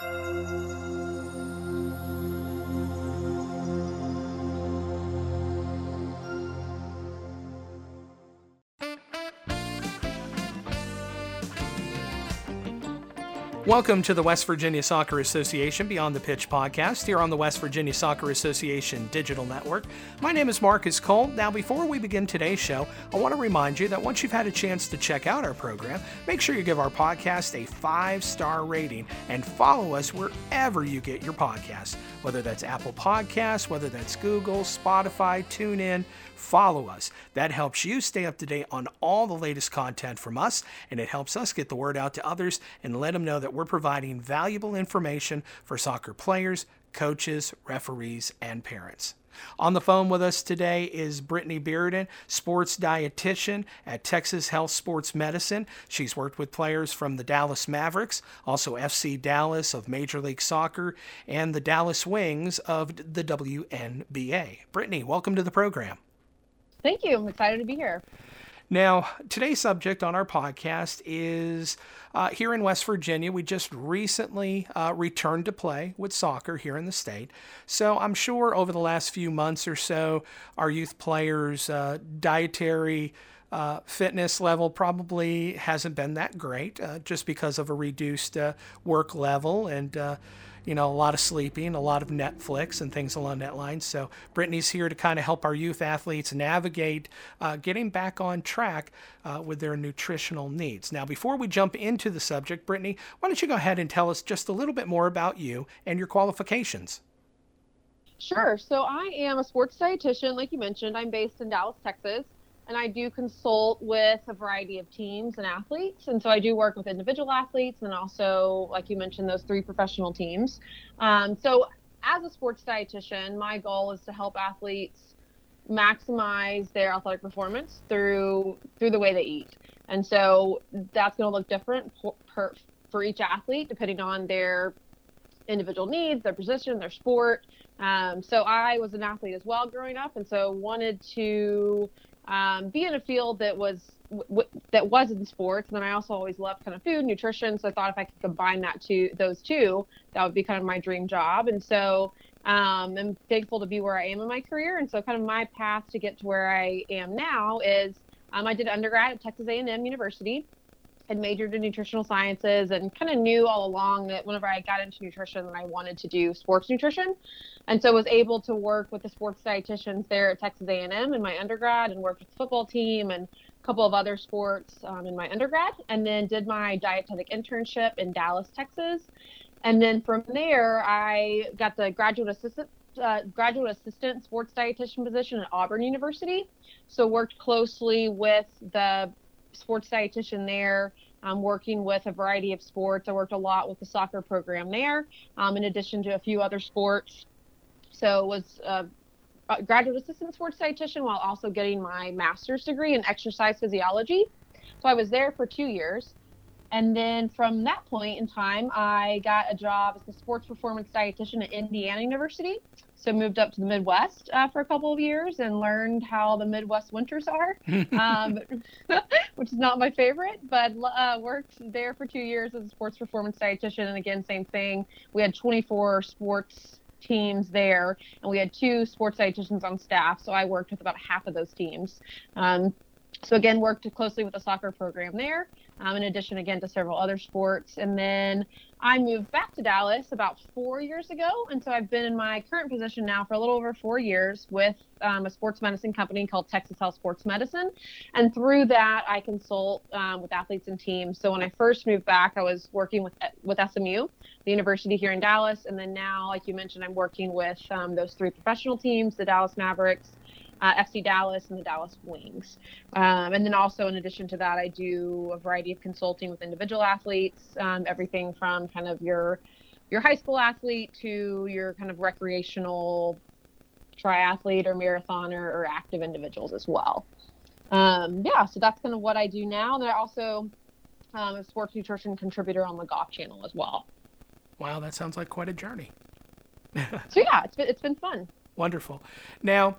Thank you. Welcome to the West Virginia Soccer Association Beyond the Pitch podcast here on the West Virginia Soccer Association Digital Network. My name is Marcus Cole. Now, before we begin today's show, I want to remind you that once you've had a chance to check out our program, make sure you give our podcast a five star rating and follow us wherever you get your podcasts, whether that's Apple Podcasts, whether that's Google, Spotify, TuneIn follow us. That helps you stay up to date on all the latest content from us, and it helps us get the word out to others and let them know that we're providing valuable information for soccer players, coaches, referees, and parents. On the phone with us today is Brittany Bearden, sports dietitian at Texas Health Sports Medicine. She's worked with players from the Dallas Mavericks, also FC Dallas of Major League Soccer, and the Dallas Wings of the WNBA. Brittany, welcome to the program. Thank you. I'm excited to be here. Now, today's subject on our podcast is uh, here in West Virginia. We just recently uh, returned to play with soccer here in the state. So I'm sure over the last few months or so, our youth players' uh, dietary uh, fitness level probably hasn't been that great uh, just because of a reduced uh, work level and you know, a lot of sleeping, a lot of Netflix and things along that line. So Brittany's here to kind of help our youth athletes navigate uh, getting back on track uh, with their nutritional needs. Now, before we jump into the subject, Brittany, why don't you go ahead and tell us just a little bit more about you and your qualifications? Sure. So I am a sports dietitian, like you mentioned. I'm based in Dallas, Texas and I do consult with a variety of teams and athletes. And so I do work with individual athletes and also, like you mentioned, those three professional teams. Um, so as a sports dietitian, my goal is to help athletes maximize their athletic performance through through the way they eat. And so that's going to look different per, per, for each athlete depending on their individual needs, their position, their sport. Um, so I was an athlete as well growing up, and so wanted to um, be in a field that was w- that was in sports. And then I also always loved kind of food, nutrition. So I thought if I could combine that to those two, that would be kind of my dream job. And so um, I'm thankful to be where I am in my career. And so kind of my path to get to where I am now is um, I did undergrad at Texas A&M University had majored in nutritional sciences and kind of knew all along that whenever I got into nutrition that I wanted to do sports nutrition. And so was able to work with the sports dietitians there at Texas A&M in my undergrad and worked with the football team and a couple of other sports um, in my undergrad and then did my dietetic internship in Dallas, Texas. And then from there, I got the graduate assistant uh, graduate assistant sports dietitian position at Auburn University. So worked closely with the sports dietitian there. I'm working with a variety of sports. I worked a lot with the soccer program there, um, in addition to a few other sports. So was a graduate assistant sports dietitian while also getting my master's degree in exercise physiology. So I was there for two years. And then from that point in time, I got a job as a sports performance dietitian at Indiana University. So moved up to the Midwest uh, for a couple of years and learned how the Midwest winters are, um, which is not my favorite, but uh, worked there for two years as a sports performance dietitian. And again, same thing. We had 24 sports teams there, and we had two sports dietitians on staff. So I worked with about half of those teams. Um, so again, worked closely with the soccer program there um, in addition, again, to several other sports. And then I moved back to Dallas about four years ago. And so I've been in my current position now for a little over four years with um, a sports medicine company called Texas Health Sports Medicine. And through that, I consult um, with athletes and teams. So when I first moved back, I was working with, with SMU, the university here in Dallas. And then now, like you mentioned, I'm working with um, those three professional teams, the Dallas Mavericks, uh, FC Dallas and the Dallas Wings. Um, and then also, in addition to that, I do a variety of consulting with individual athletes, um, everything from kind of your your high school athlete to your kind of recreational triathlete or marathoner or active individuals as well. Um, yeah, so that's kind of what I do now. And I also um, a sports nutrition contributor on the Golf Channel as well. Wow, that sounds like quite a journey. so yeah, it's been, it's been fun. Wonderful. Now,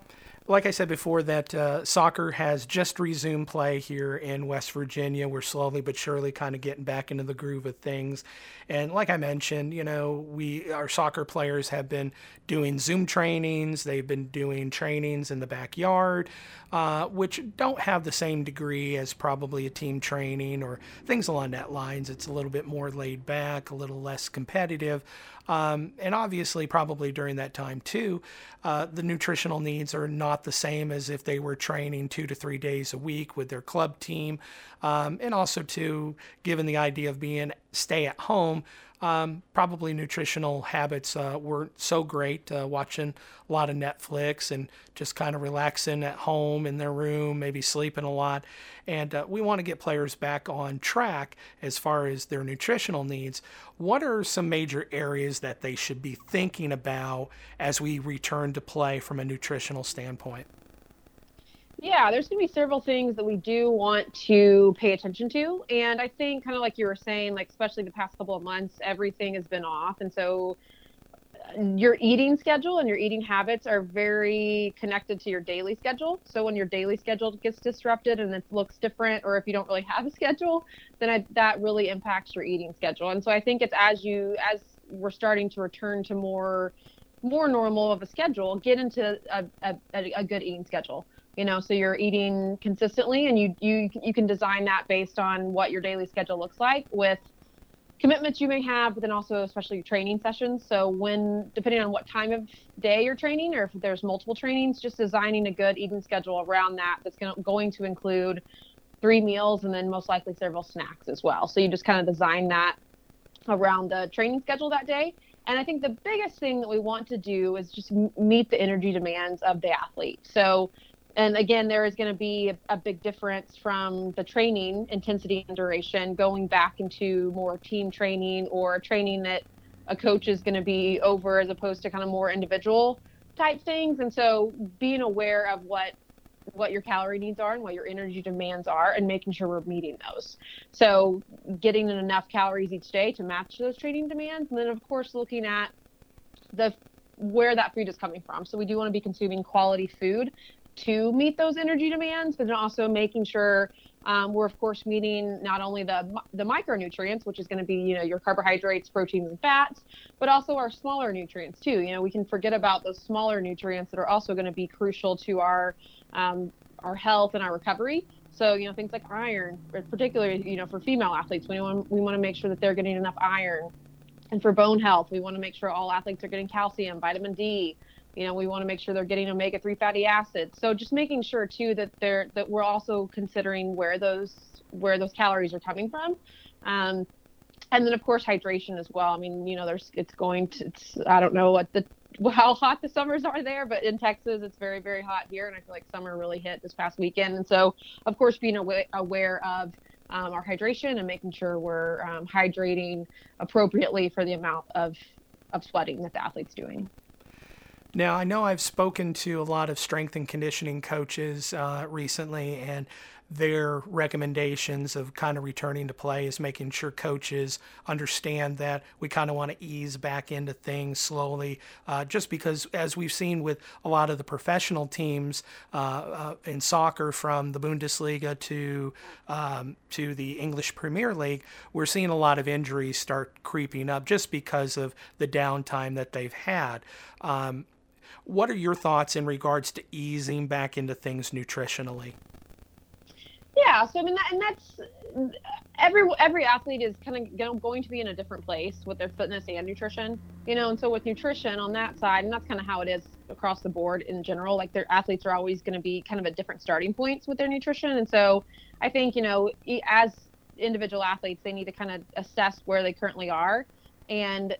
like I said before, that uh, soccer has just resumed play here in West Virginia. We're slowly but surely kind of getting back into the groove of things. And like I mentioned, you know, we our soccer players have been doing Zoom trainings. They've been doing trainings in the backyard, uh, which don't have the same degree as probably a team training or things along that lines. It's a little bit more laid back, a little less competitive. Um, and obviously, probably during that time too, uh, the nutritional needs are not the same as if they were training two to three days a week with their club team. Um, and also, too, given the idea of being stay at home, um, probably nutritional habits uh, weren't so great. Uh, watching a lot of Netflix and just kind of relaxing at home in their room, maybe sleeping a lot. And uh, we want to get players back on track as far as their nutritional needs. What are some major areas that they should be thinking about as we return to play from a nutritional standpoint? Yeah, there's going to be several things that we do want to pay attention to. And I think, kind of like you were saying, like, especially the past couple of months, everything has been off. And so uh, your eating schedule and your eating habits are very connected to your daily schedule. So when your daily schedule gets disrupted and it looks different, or if you don't really have a schedule, then I, that really impacts your eating schedule. And so I think it's as you, as we're starting to return to more, more normal of a schedule, get into a, a, a good eating schedule you know so you're eating consistently and you you you can design that based on what your daily schedule looks like with commitments you may have but then also especially your training sessions. So when depending on what time of day you're training or if there's multiple trainings just designing a good eating schedule around that that's going to, going to include three meals and then most likely several snacks as well. So you just kind of design that around the training schedule that day. And I think the biggest thing that we want to do is just meet the energy demands of the athlete. So and again, there is going to be a, big difference from the training intensity and duration going back into more team training or training that a coach is going to be over as opposed to kind of more individual type things. And so being aware of what what your calorie needs are and what your energy demands are and making sure we're meeting those. So getting in enough calories each day to match those training demands and then of course looking at the where that food is coming from. So we do want to be consuming quality food to meet those energy demands, but then also making sure um, we're of course meeting not only the the micronutrients, which is going to be you know your carbohydrates, proteins, and fats, but also our smaller nutrients too. You know we can forget about those smaller nutrients that are also going to be crucial to our um, our health and our recovery. So you know things like iron, particularly you know for female athletes, we want we want to make sure that they're getting enough iron. And for bone health, we want to make sure all athletes are getting calcium, vitamin D, you know we want to make sure they're getting omega-3 fatty acids. So just making sure too that they're that we're also considering where those where those calories are coming from. Um, and then of course hydration as well. I mean you know there's it's going to it's i don't know what the how hot the summers are there but in texas it's very very hot here and i feel like summer really hit this past weekend. And so of course being aware, aware of um, our hydration and making sure we're um, hydrating appropriately for the amount of of sweating that the athlete's doing now, I know I've spoken to a lot of strength and conditioning coaches uh, recently, and their recommendations of kind of returning to play is making sure coaches understand that we kind of want to ease back into things slowly. Uh, just because, as we've seen with a lot of the professional teams uh, uh, in soccer, from the Bundesliga to um, to the English Premier League, we're seeing a lot of injuries start creeping up just because of the downtime that they've had. Um, what are your thoughts in regards to easing back into things nutritionally? Yeah, so I mean, that, and that's every every athlete is kind of going to be in a different place with their fitness and nutrition, you know. And so with nutrition on that side, and that's kind of how it is across the board in general. Like their athletes are always going to be kind of at different starting points with their nutrition, and so I think you know as individual athletes, they need to kind of assess where they currently are and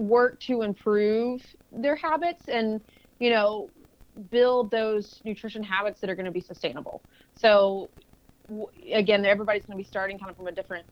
work to improve their habits and you know build those nutrition habits that are going to be sustainable. So w- again everybody's going to be starting kind of from a different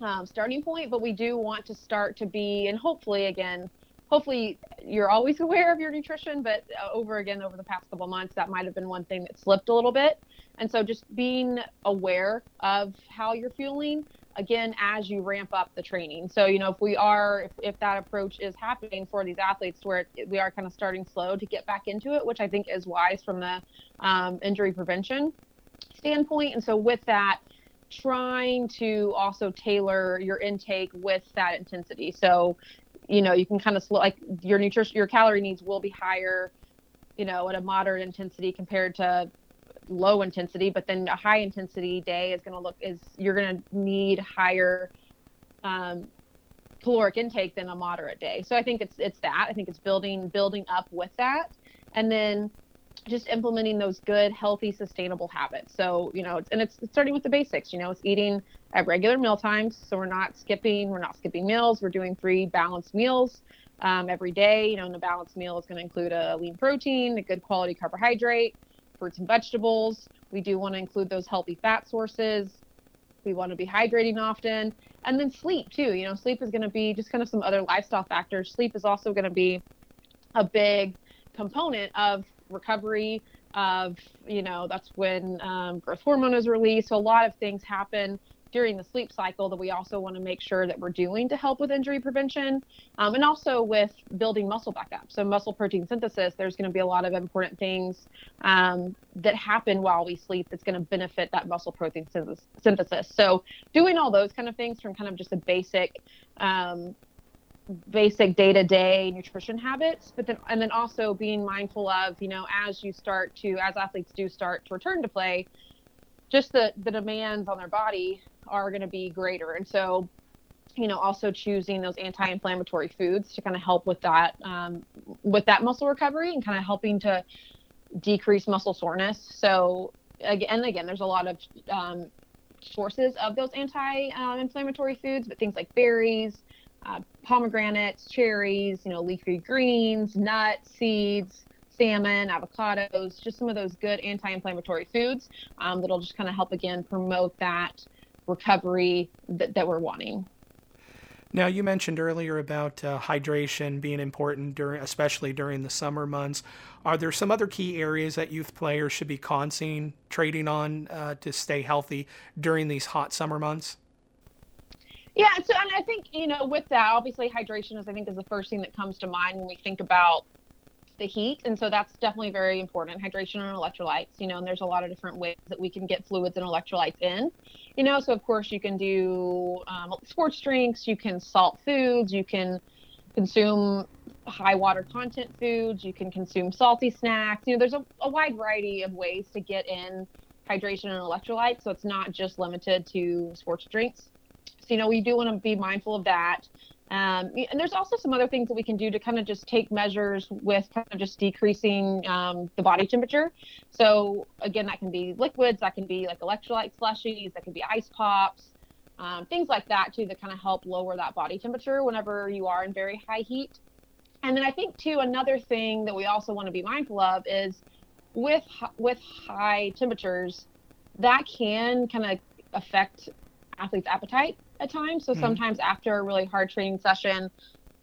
um, starting point but we do want to start to be and hopefully again hopefully you're always aware of your nutrition but uh, over again over the past couple months that might have been one thing that slipped a little bit. And so just being aware of how you're feeling again as you ramp up the training. So, you know, if we are, if, if that approach is happening for these athletes where it, we are kind of starting slow to get back into it, which I think is wise from the um, injury prevention standpoint. And so, with that, trying to also tailor your intake with that intensity. So, you know, you can kind of slow, like your nutrition, your calorie needs will be higher, you know, at a moderate intensity compared to low intensity, but then a high intensity day is going to look is you're going to need higher um, caloric intake than a moderate day. So I think it's it's that. I think it's building building up with that, and then just implementing those good, healthy, sustainable habits. So you know, and it's, it's starting with the basics. You know, it's eating at regular meal times, so we're not skipping we're not skipping meals. We're doing three balanced meals. Um, every day, you know, and a balanced meal is going to include a lean protein, a good quality carbohydrate, fruits and vegetables. We do want to include those healthy fat sources. We want to be hydrating often. And then sleep, too. You know, sleep is going to be just kind of some other lifestyle factors. Sleep is also going to be a big component of recovery of you know that's when um, growth hormone is released so a lot of things happen during the sleep cycle that we also want to make sure that we're doing to help with injury prevention um, and also with building muscle back up. So, muscle protein synthesis, there's going to be a lot of important things um, that happen while we sleep that's going to benefit that muscle protein synthesis. So, doing all those kind of things from kind of just a basic um, basic day-to-day nutrition habits but then and then also being mindful of you know as you start to as athletes do start to return to play just the the demands on their body are going to be greater. And so, you know, also choosing those anti-inflammatory foods to kind of help with that um, with that muscle recovery and kind of helping to decrease muscle soreness. So again, again, there's a lot of um, sources of those anti-inflammatory foods, but things like berries, uh, pomegranates, cherries, you know, leafy greens, nuts, seeds, salmon, avocados, just some of those good anti-inflammatory foods um, that'll just kind of help again promote that recovery that, that we're wanting. Now, you mentioned earlier about uh, hydration being important during, especially during the summer months. Are there some other key areas that youth players should be concentrating on uh, to stay healthy during these hot summer months? Yeah, so and I think you know with that, obviously hydration is I think is the first thing that comes to mind when we think about the heat. And so that's definitely very important. Hydration and electrolytes, you know, and there's a lot of different ways that we can get fluids and electrolytes in, you know. So, of course, you can do um, sports drinks, you can salt foods, you can consume high water content foods, you can consume salty snacks. You know, there's a, a wide variety of ways to get in hydration and electrolytes. So, it's not just limited to sports drinks. So, you know, we do want to be mindful of that. Um, and there's also some other things that we can do to kind of just take measures with kind of just decreasing um, the body temperature. So again, that can be liquids, that can be like electrolyte slushies, that can be ice pops, um, things like that too, that kind of help lower that body temperature whenever you are in very high heat. And then I think too, another thing that we also want to be mindful of is with with high temperatures, that can kind of affect athletes' appetite at times. So mm sometimes after a really hard training session,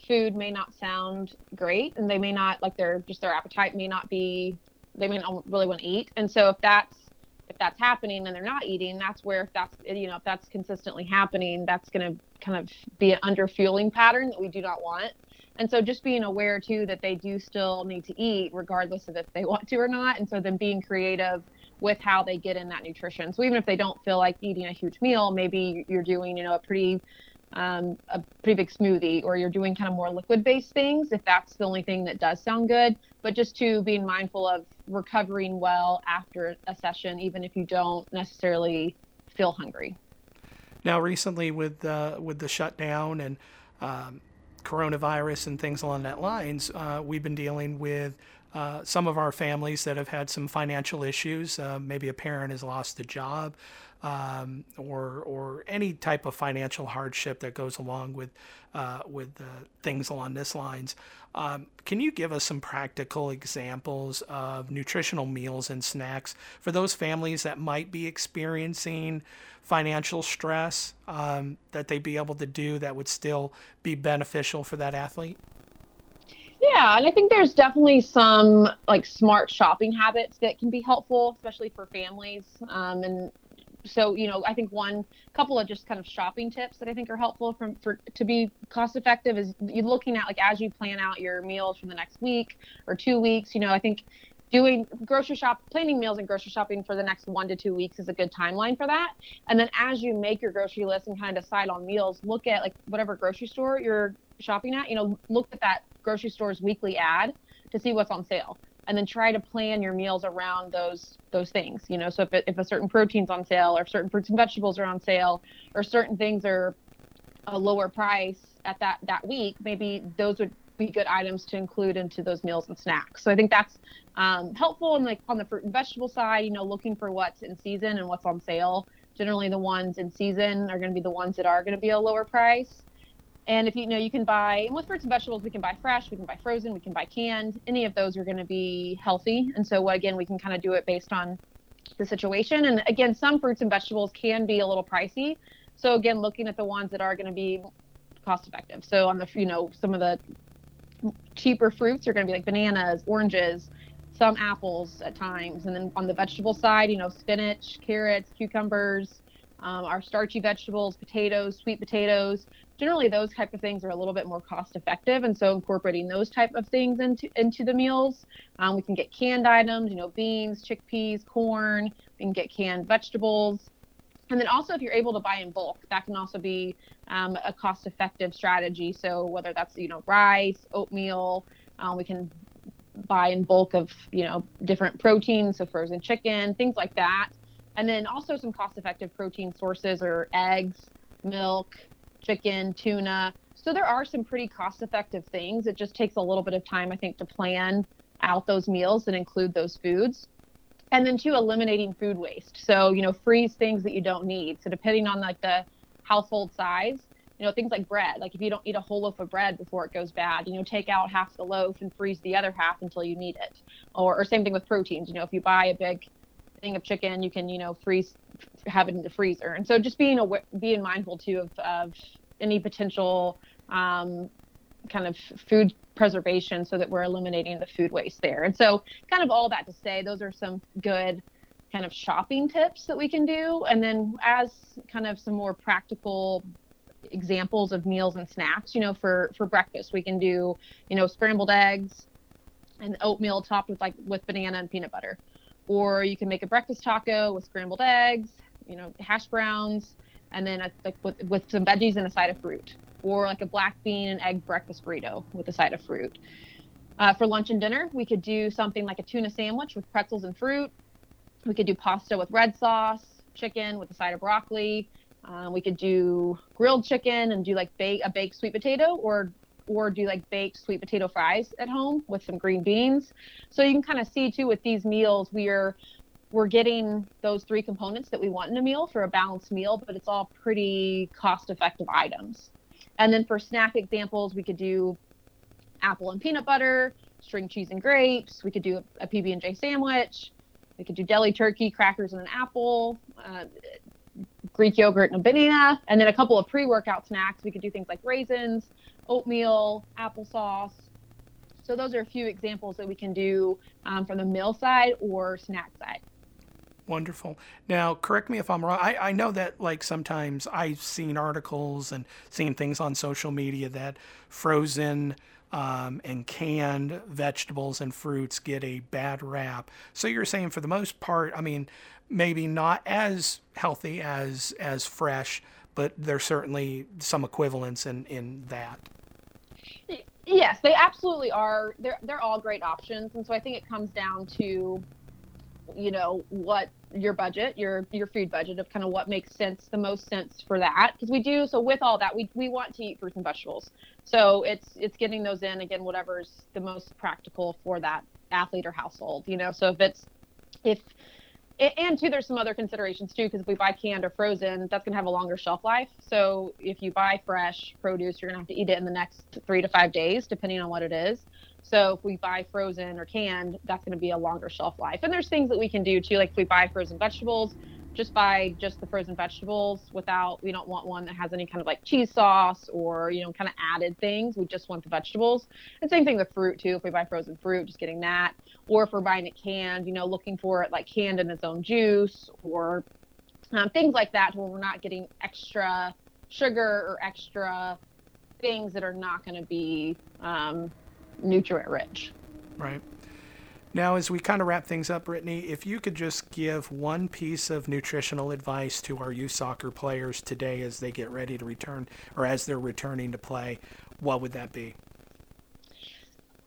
food may not sound great and they may not like their just their appetite may not be they may not really want to eat. And so if that's if that's happening and they're not eating, that's where if that's you know if that's consistently happening, that's going to kind of be an under fueling pattern that we do not want. And so just being aware too that they do still need to eat regardless of if they want to or not. And so then being creative with how they get in that nutrition. So even if they don't feel like eating a huge meal, maybe you're doing, you know, a pretty um, a pretty big smoothie or you're doing kind of more liquid based things if that's the only thing that does sound good but just to being mindful of recovering well after a session even if you don't necessarily feel hungry now recently with uh, with the shutdown and um, coronavirus and things along that lines uh, we've been dealing with uh, some of our families that have had some financial issues, uh, maybe a parent has lost a job, um, or or any type of financial hardship that goes along with uh, with things along this lines. Um, can you give us some practical examples of nutritional meals and snacks for those families that might be experiencing financial stress um, that they'd be able to do that would still be beneficial for that athlete? Yeah, and I think there's definitely some like smart shopping habits that can be helpful, especially for families. Um, and so you know i think one couple of just kind of shopping tips that i think are helpful from for to be cost effective is you're looking at like as you plan out your meals for the next week or two weeks you know i think doing grocery shop planning meals and grocery shopping for the next one to two weeks is a good timeline for that and then as you make your grocery list and kind of decide on meals look at like whatever grocery store you're shopping at you know look at that grocery store's weekly ad to see what's on sale and then try to plan your meals around those those things you know? So if, it, if a certain protein's on sale or certain fruits and vegetables are on sale or certain things are a lower price at that that week maybe those would be good items to include into those meals and snacks. So i think that's um, helpful and like on the fruit and vegetable side you know looking for what's in season and what's on sale. Generally the ones in season are going to be the ones that are going to be a lower price and if you, you know, you can buy with fruits and vegetables, we can buy fresh, we can buy frozen, we can buy canned. Any of those are going to be healthy. And so again, we can kind of do it based on the situation. And again, some fruits and vegetables can be a little pricey. So again, looking at the ones that are going to be cost effective. So on the, you know, some of the cheaper fruits are going to be like bananas, oranges, some apples at times. And then on the vegetable side, you know, spinach, carrots, cucumbers, um, our starchy vegetables, potatoes, sweet potatoes generally those type of things are a little bit more cost effective and so incorporating those type of things into into the meals um, we can get canned items you know beans chickpeas corn we can get canned vegetables. And then also if you're able to buy in bulk that can also be um, a cost effective strategy. So whether that's you know rice oatmeal um, we can buy in bulk of you know different proteins so frozen chicken things like that. And then also some cost effective protein sources are eggs milk chicken, tuna. So there are some pretty cost effective things. It just takes a little bit of time, I think, to plan out those meals and include those foods. And then two, eliminating food waste. So, you know, freeze things that you don't need. So depending on like the household size, you know, things like bread. Like if you don't eat a whole loaf of bread before it goes bad, you know, take out half the loaf and freeze the other half until you need it. Or, or same thing with proteins. You know, if you buy a big thing of chicken, you can, you know, freeze, have it in the freezer. And so just being aware, being mindful too of, of any potential um, kind of food preservation so that we're eliminating the food waste there. And so, kind of all that to say, those are some good kind of shopping tips that we can do. And then, as kind of some more practical examples of meals and snacks, you know, for for breakfast, we can do, you know, scrambled eggs and oatmeal topped with like with banana and peanut butter. Or you can make a breakfast taco with scrambled eggs, you know, hash browns, and then a, like with, with some veggies and a side of fruit, or like a black bean and egg breakfast burrito with a side of fruit. Uh, for lunch and dinner, we could do something like a tuna sandwich with pretzels and fruit. We could do pasta with red sauce, chicken with a side of broccoli. Uh, we could do grilled chicken and do like bake a baked sweet potato, or or do like baked sweet potato fries at home with some green beans. So you can kind of see too with these meals, we are we're getting those three components that we want in a meal for a balanced meal, but it's all pretty cost effective items. And then for snack examples, we could do apple and peanut butter, string cheese and grapes. We could do a, a PB&J sandwich. We could do deli turkey, crackers and an apple, uh, Greek yogurt and a banana, and then a couple of pre-workout snacks. We could do things like raisins, oatmeal, applesauce. So those are a few examples that we can do um, from the meal side or snack side. Wonderful. Now, correct me if I'm wrong. I, I know that, like, sometimes I've seen articles and seen things on social media that frozen um, and canned vegetables and fruits get a bad rap. So you're saying, for the most part, I mean, maybe not as healthy as as fresh, but there's certainly some equivalence in in that. Yes, they absolutely are. They're they're all great options, and so I think it comes down to you know what your budget your your food budget of kind of what makes sense the most sense for that because we do so with all that we we want to eat fruits and vegetables so it's it's getting those in again whatever's the most practical for that athlete or household you know so if it's if and too there's some other considerations too because if we buy canned or frozen that's going to have a longer shelf life so if you buy fresh produce you're going to have to eat it in the next three to five days depending on what it is so if we buy frozen or canned, that's going to be a longer shelf life. And there's things that we can do too, like if we buy frozen vegetables, just buy just the frozen vegetables without we don't want one that has any kind of like cheese sauce or you know kind of added things we just want the vegetables and same thing with fruit too if we buy frozen fruit just getting that or if we're buying it canned you know looking for it like canned in its own juice or um, things like that, where we're not getting extra sugar or extra things that are not going to be um, nutrient rich. Right. Now, as we kind of wrap things up, Brittany, if you could just give one piece of nutritional advice to our youth soccer players today as they get ready to return or as they're returning to play, what would that be?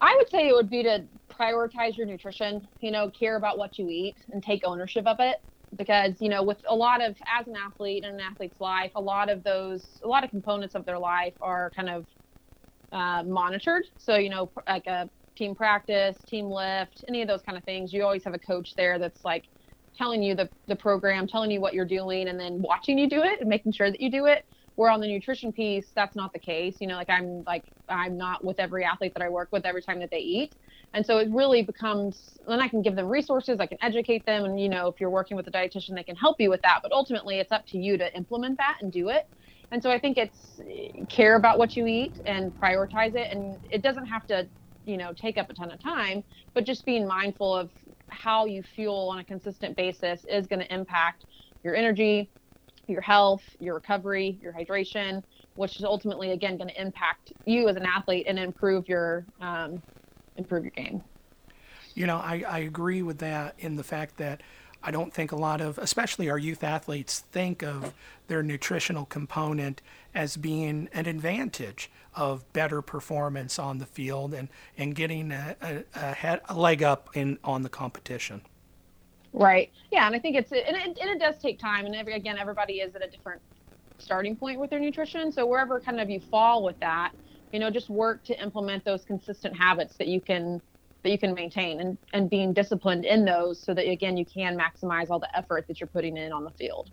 I would say it would be to prioritize your nutrition, you know, care about what you eat and take ownership of it. Because, you know, with a lot of, as an athlete in an athlete's life, a lot of those, a lot of components of their life are kind of uh, monitored. So, you know, like a team practice, team lift, any of those kind of things, you always have a coach there that's like telling you the, the program, telling you what you're doing, and then watching you do it and making sure that you do it. Where on the nutrition piece, that's not the case. You know, like I'm like I'm not with every athlete that I work with every time that they eat. And so it really becomes then I can give them resources, I can educate them, and you know, if you're working with a dietitian, they can help you with that. But ultimately it's up to you to implement that and do it. And so I think it's eh, care about what you eat and prioritize it. And it doesn't have to you know take up a ton of time but just being mindful of how you fuel on a consistent basis is going to impact your energy your health your recovery your hydration which is ultimately again going to impact you as an athlete and improve your um, improve your game. You know I, I agree with that in the fact that I don't think a lot of, especially our youth athletes, think of their nutritional component as being an advantage of better performance on the field and, and getting a, a, a, head, a leg up in on the competition. Right. Yeah, and I think it's and it, and it does take time, and every, again, everybody is at a different starting point with their nutrition. So wherever kind of you fall with that, you know, just work to implement those consistent habits that you can that you can maintain and, and being disciplined in those so that again you can maximize all the effort that you're putting in on the field.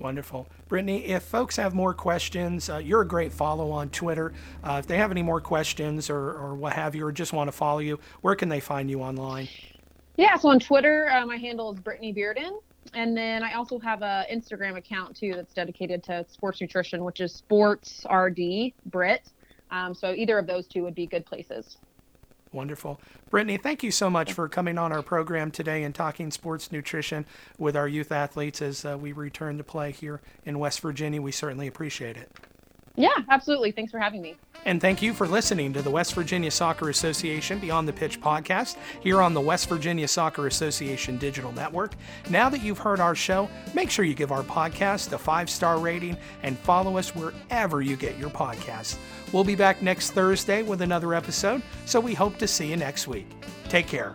Wonderful. Brittany, if folks have more questions, uh, you're a great follow on Twitter. Uh, if they have any more questions or, or what have you, or just want to follow you, where can they find you online? Yeah, so on Twitter, uh, my handle is Brittany Bearden. And then I also have an Instagram account too that's dedicated to sports nutrition, which is Sports. Um, so either of those two would be good places. Wonderful. Brittany, thank you so much for coming on our program today and talking sports nutrition with our youth athletes as uh, we return to play here in West Virginia. We certainly appreciate it. Yeah, absolutely. Thanks for having me. And thank you for listening to the West Virginia Soccer Association Beyond the Pitch podcast here on the West Virginia Soccer Association Digital Network. Now that you've heard our show, make sure you give our podcast a five star rating and follow us wherever you get your podcasts. We'll be back next Thursday with another episode, so we hope to see you next week. Take care.